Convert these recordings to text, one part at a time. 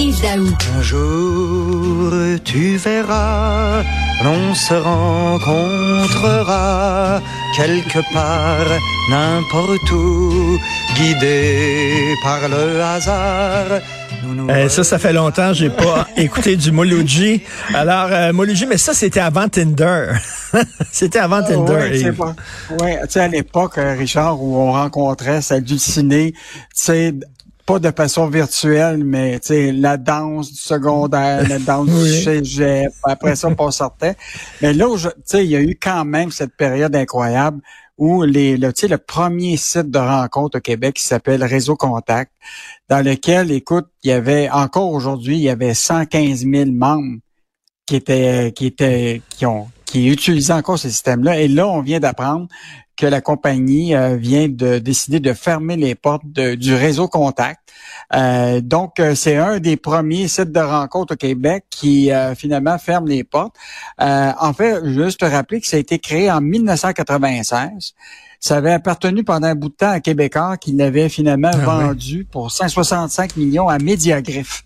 Yves Daou. Un jour, tu verras, l'on se rencontrera quelque part, n'importe où, guidé par le hasard. Eh, ça, ça fait longtemps, j'ai pas écouté du Mologi. Alors, euh, mais ça, c'était avant Tinder. c'était avant Tinder. Oui, Yves. c'est pas. Ouais, tu sais, à l'époque, euh, Richard, où on rencontrait, ça halluciné, tu sais, pas de façon virtuelle, mais la danse du secondaire, la danse Oui. du cégep, après ça, on sortait. Mais là, il y a eu quand même cette période incroyable où les, le, tu sais, le premier site de rencontre au Québec qui s'appelle Réseau Contact, dans lequel, écoute, il y avait, encore aujourd'hui, il y avait 115 000 membres qui étaient, qui étaient, qui ont, qui utilisaient encore ce système-là. Et là, on vient d'apprendre que la compagnie euh, vient de décider de fermer les portes de- du réseau Contact. Euh, donc, euh, c'est un des premiers sites de rencontre au Québec qui euh, finalement ferme les portes. Euh, en fait, juste te rappeler que ça a été créé en 1996. Ça avait appartenu pendant un bout de temps à Québécois qui l'avait finalement Ah vendu pour 165 millions à Mediagriff.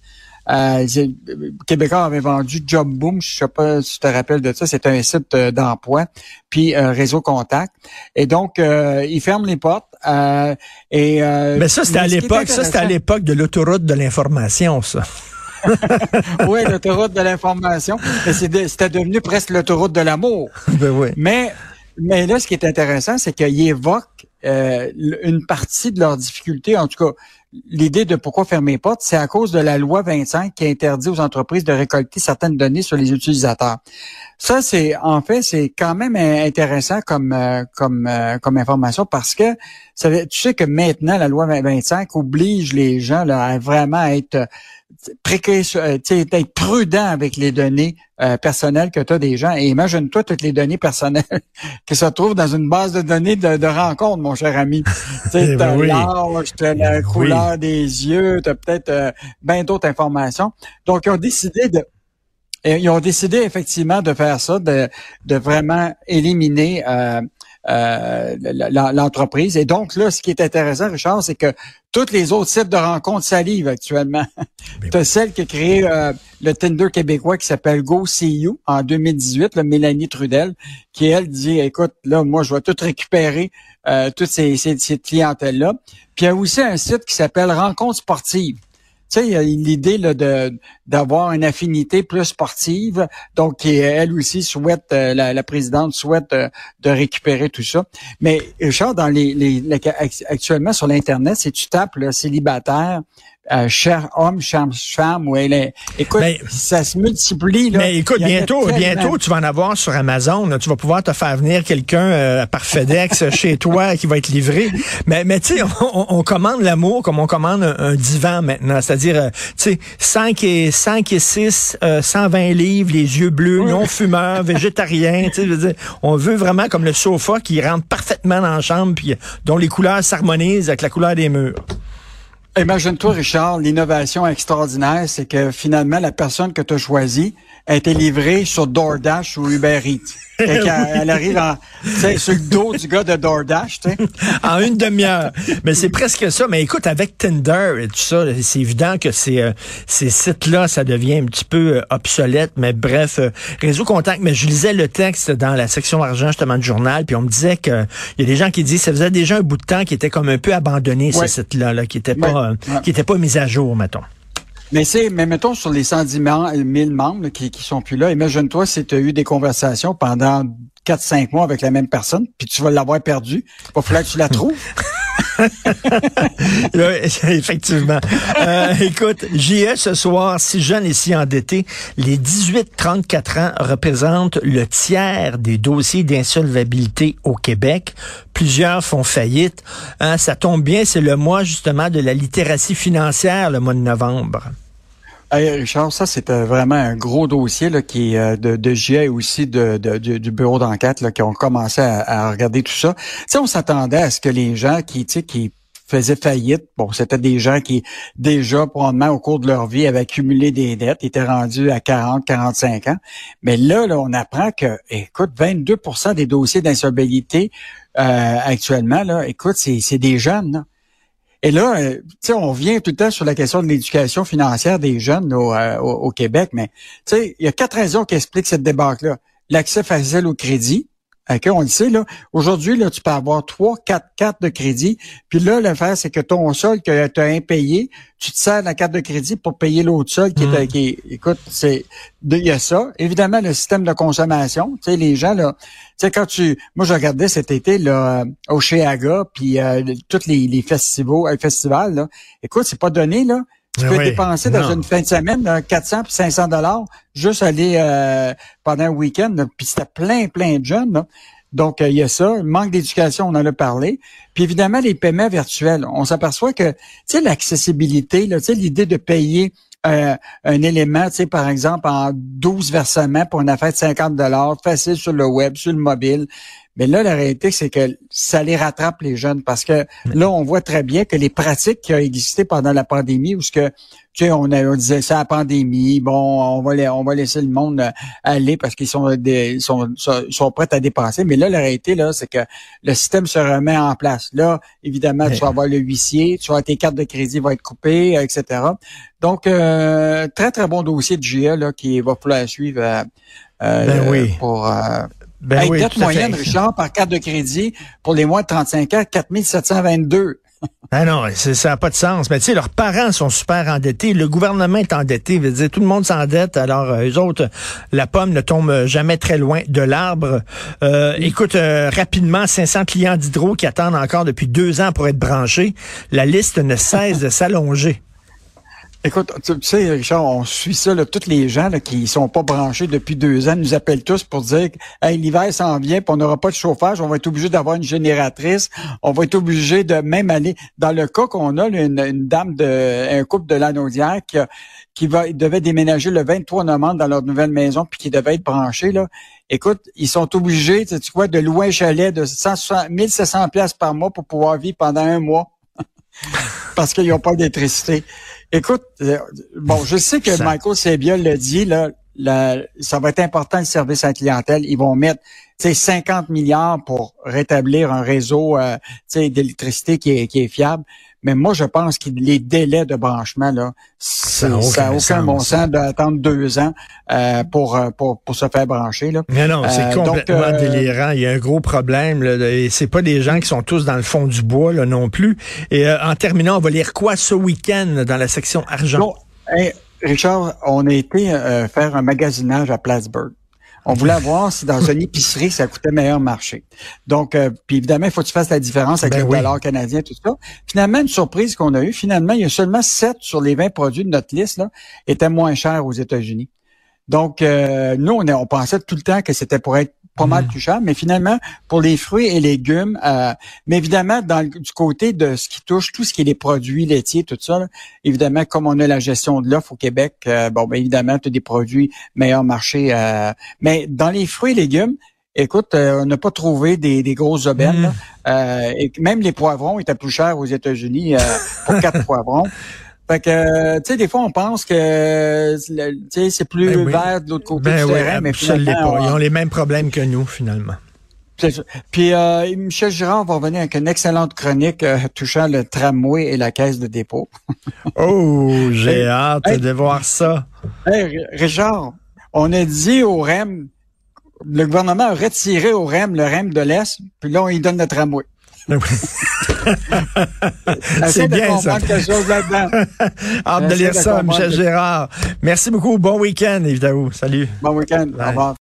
Euh, euh, Québécois avait vendu Job Boom, je sais pas si tu te rappelles de ça, c'est un site euh, d'emploi, puis euh, Réseau Contact. Et donc, euh, ils ferment les portes. euh, et, euh, Mais ça, c'était à l'époque, ça, c'était à l'époque de l'autoroute de l'information, ça. Oui, l'autoroute de l'information. Mais c'est de- c'était devenu presque l'autoroute de l'amour. ben oui. Mais, mais là, ce qui est intéressant, c'est qu'ils évoquent euh, une partie de leurs difficultés. En tout cas, l'idée de pourquoi fermer les portes, c'est à cause de la loi 25 qui interdit aux entreprises de récolter certaines données sur les utilisateurs. Ça, c'est en fait, c'est quand même intéressant comme euh, comme euh, comme information parce que tu sais que maintenant la loi 25 oblige les gens là, à vraiment être euh, précautionneux, euh, tu sais, être prudent avec les données euh, personnelles que tu as des gens. Et imagine-toi toutes les données personnelles qui se trouvent dans une base de données de, de rencontre, mon cher ami. Tu Eh sais, oui. l'âge, la Oui. couleur des yeux, t'as peut-être euh, bien d'autres informations. Donc, ils ont décidé de et ils ont décidé effectivement de faire ça, de, de vraiment éliminer euh, euh, l'entreprise. Et donc là, ce qui est intéressant, Richard, c'est que tous les autres sites de rencontres salivent actuellement. Tu as celle qui a créé euh, le Tinder québécois qui s'appelle Go See You en 2018, le Mélanie Trudel, qui elle dit, écoute, là, moi, je vais tout récupérer, euh, toutes ces, ces, ces clientèles-là. Puis il y a aussi un site qui s'appelle Rencontres sportives. Tu sais, l'idée de d'avoir une affinité plus sportive. Donc, qui, elle aussi souhaite, euh, la, la présidente souhaite euh, de récupérer tout ça. Mais Richard, dans les, les, les- actuellement sur l'internet, si tu tapes là, célibataire, euh, cher homme, cher femme, ou elle est, écoute, Ben, ça se multiplie. Là. Mais écoute, bientôt, bientôt, tu vas en avoir sur Amazon. là. Tu vas pouvoir te faire venir quelqu'un euh, par FedEx chez toi qui va être livré. Mais, mais tu sais, on, on commande l'amour comme on commande un, un divan maintenant. C'est-à-dire, euh, tu sais, 5 et, 5 et 6, euh, 120 livres, les yeux bleus, non fumeurs, végétariens. Tu sais, je veux dire, on veut vraiment comme le sofa qui rentre parfaitement dans la chambre puis dont les couleurs s'harmonisent avec la couleur des murs. Imagine-toi, Richard, l'innovation extraordinaire, c'est que finalement, la personne que tu as choisie a été livrée sur DoorDash ou Uber Eats. Fait elle arrive en, tu sais, sur le dos du gars de DoorDash, tu sais. en une demi-heure. Mais c'est presque ça. Mais écoute, avec Tinder et tout ça, c'est évident que ces, euh, ces sites-là, ça devient un petit peu euh, obsolète. Mais bref, euh, réseau contact. Mais je lisais le texte dans la section argent justement du journal, puis on me disait que il y a des gens qui disent ça faisait déjà un bout de temps qui était comme un peu abandonné Ouais. ces sites-là, là, qui étaient pas, Ouais. Ouais. qui étaient pas mis à jour, mettons. Mais c'est, mais mettons sur les 110 000 membres qui, qui sont plus là, imagine-toi si tu as eu des conversations pendant 4-5 mois avec la même personne, puis tu vas l'avoir perdue. Il va falloir que tu la trouves. Effectivement. Euh, écoute, JE ce soir, si jeune et si endetté, les 18-34 ans représentent le tiers des dossiers d'insolvabilité au Québec. Plusieurs font faillite. Hein, ça tombe bien, c'est le mois justement de la littératie financière, le mois de novembre. Hey, Richard, ça c'est vraiment un gros dossier là, qui euh, de, de et aussi de, du, bureau d'enquête qui ont commencé à, regarder tout ça. Tu sais, on s'attendait à ce que les gens qui, qui faisaient faillite. Bon, c'était des gens qui, déjà, probablement, au cours de leur vie, avaient accumulé des dettes, étaient rendus à 40, 45 ans. Mais là, là on apprend que, écoute, 22% des dossiers d'insolvabilité euh, actuellement, là, écoute, c'est des jeunes. Là. Et là, euh, on vient tout le temps sur la question de l'éducation financière des jeunes au, euh, au, Québec, mais il y a quatre raisons qui expliquent cette débâcle-là. L'accès facile au crédit, OK, on le sait, là. Aujourd'hui, là, tu peux avoir trois, quatre cartes de crédit. Puis là, l'affaire, c'est que ton sol que tu as impayé, tu te sers la carte de crédit pour payer l'autre sol qui est, qui écoute, c'est, il y a ça. Évidemment, le système de consommation. Tu sais, les gens, là, tu sais, quand tu, moi, je regardais cet été, là, au Cheaga, puis euh, tous les, les festivals, euh, festivals, là. Écoute, c'est pas donné, là. Tu peux dépenser dans une fin de semaine 400 puis 500 dollars juste aller euh, pendant un week-end. Puis c'était plein, plein de jeunes. Donc, euh, il y a ça. Manque d'éducation, on en a parlé. Puis évidemment, les paiements virtuels. On s'aperçoit que, tu sais, l'accessibilité, tu sais, l'idée de payer euh, un élément, tu sais, par exemple, en 12 versements pour une affaire de 50 dollars, facile sur le web, sur le mobile. Mais là, la réalité, c'est que ça les rattrape les jeunes parce que là, on voit très bien que les pratiques qui ont existé pendant la pandémie, où ce que tu sais, on, a, on disait ça la pandémie, bon, on va on va laisser le monde euh, aller parce qu'ils sont, des, sont, sont, prêts à dépenser. Mais là, la réalité, là, c'est que le système se remet en place. Là, évidemment, tu vas avoir le huissier, tu vas tes cartes de crédit vont être coupées, etc. Donc, euh, très, très bon dossier de GA là, qui va falloir suivre euh, ben oui. pour ben hey, dette moyenne, Richard, par carte de crédit pour les mois de 35 ans, 4722. Ah non, ça n'a pas de sens. Mais tu sais, leurs parents sont super endettés. Le gouvernement est endetté. Veut dire, tout le monde s'endette. Alors, euh, eux autres, la pomme ne tombe jamais très loin de l'arbre. Euh, écoute, euh, rapidement, 500 clients d'hydro qui attendent encore depuis deux ans pour être branchés. La liste ne cesse de s'allonger. Écoute, tu, sais, Richard, on suit ça, là, tous les gens là, qui sont pas branchés depuis deux ans nous appellent tous pour dire hey, l'hiver s'en vient, puis on n'aura pas de chauffage, on va être obligé d'avoir une génératrice, on va être obligé de même aller. Dans le cas qu'on a, une, dame de un couple de Lanaudière qui, qui va, devait déménager le 23 novembre dans leur nouvelle maison, puis qui devait être branché, là. Écoute, ils sont obligés, tu vois, de louer un chalet de 160, 1700 pièces par mois pour pouvoir vivre pendant un mois. parce qu'ils n'ont pas d'électricité. Écoute, euh, bon, je sais que Michael Sebiol l'a dit, là, ça va être important le service à la clientèle. Ils vont mettre 50 milliards pour rétablir un réseau euh, d'électricité qui est, qui est fiable. Mais moi, je pense que les délais de branchement, là, ça n'a aucun, bon sens d'attendre deux ans euh, pour, euh, pour, pour se faire brancher. Là. Mais non, c'est euh, complètement délirant. Il y a un gros problème. Là, c'est pas des gens qui sont tous dans le fond du bois là, non plus. Et en terminant, on va lire quoi ce week-end dans la section argent? Richard, on a été faire un magasinage à Plattsburgh. On voulait voir si dans une épicerie, ça coûtait meilleur marché. Donc, euh, puis évidemment, il faut que tu fasses la différence avec ben le dollar canadien, tout ça. Finalement, une surprise qu'on a eue, finalement, il y a seulement 7 sur les 20 produits de notre liste, là, étaient moins chers aux États-Unis. Donc, euh, nous, on, on pensait tout le temps que c'était pour être pas mal mm. plus cher, mais finalement, pour les fruits et légumes, euh, mais évidemment, dans du côté de ce qui touche tout ce qui est les produits laitiers, tout ça, évidemment, comme on a la gestion de l'offre au Québec, euh, bon, ben, évidemment, tu as des produits meilleurs marché. mais dans les fruits et légumes, Écoute, on n'a pas trouvé des, des grosses aubaines. Mm. et même les poivrons étaient plus chers aux États-Unis pour quatre poivrons. Fait que, tu sais, des fois, on pense que c'est plus ben vert de l'autre côté ben du terrain, mais finalement... Ils ont les mêmes problèmes que nous, finalement. Puis euh, Michel Girard va revenir avec une excellente chronique euh, touchant le tramway et la caisse de dépôt. oh, j'ai hâte de voir ça. Hey, Richard, on a dit au REM, le gouvernement a retiré au REM le REM de l'Est, puis là, on y donne le tramway. C'est bien ça. Hâte de lire ça, Michel Gérard. Merci beaucoup. Bon week-end, évidemment. Salut. Bon week-end. Au revoir.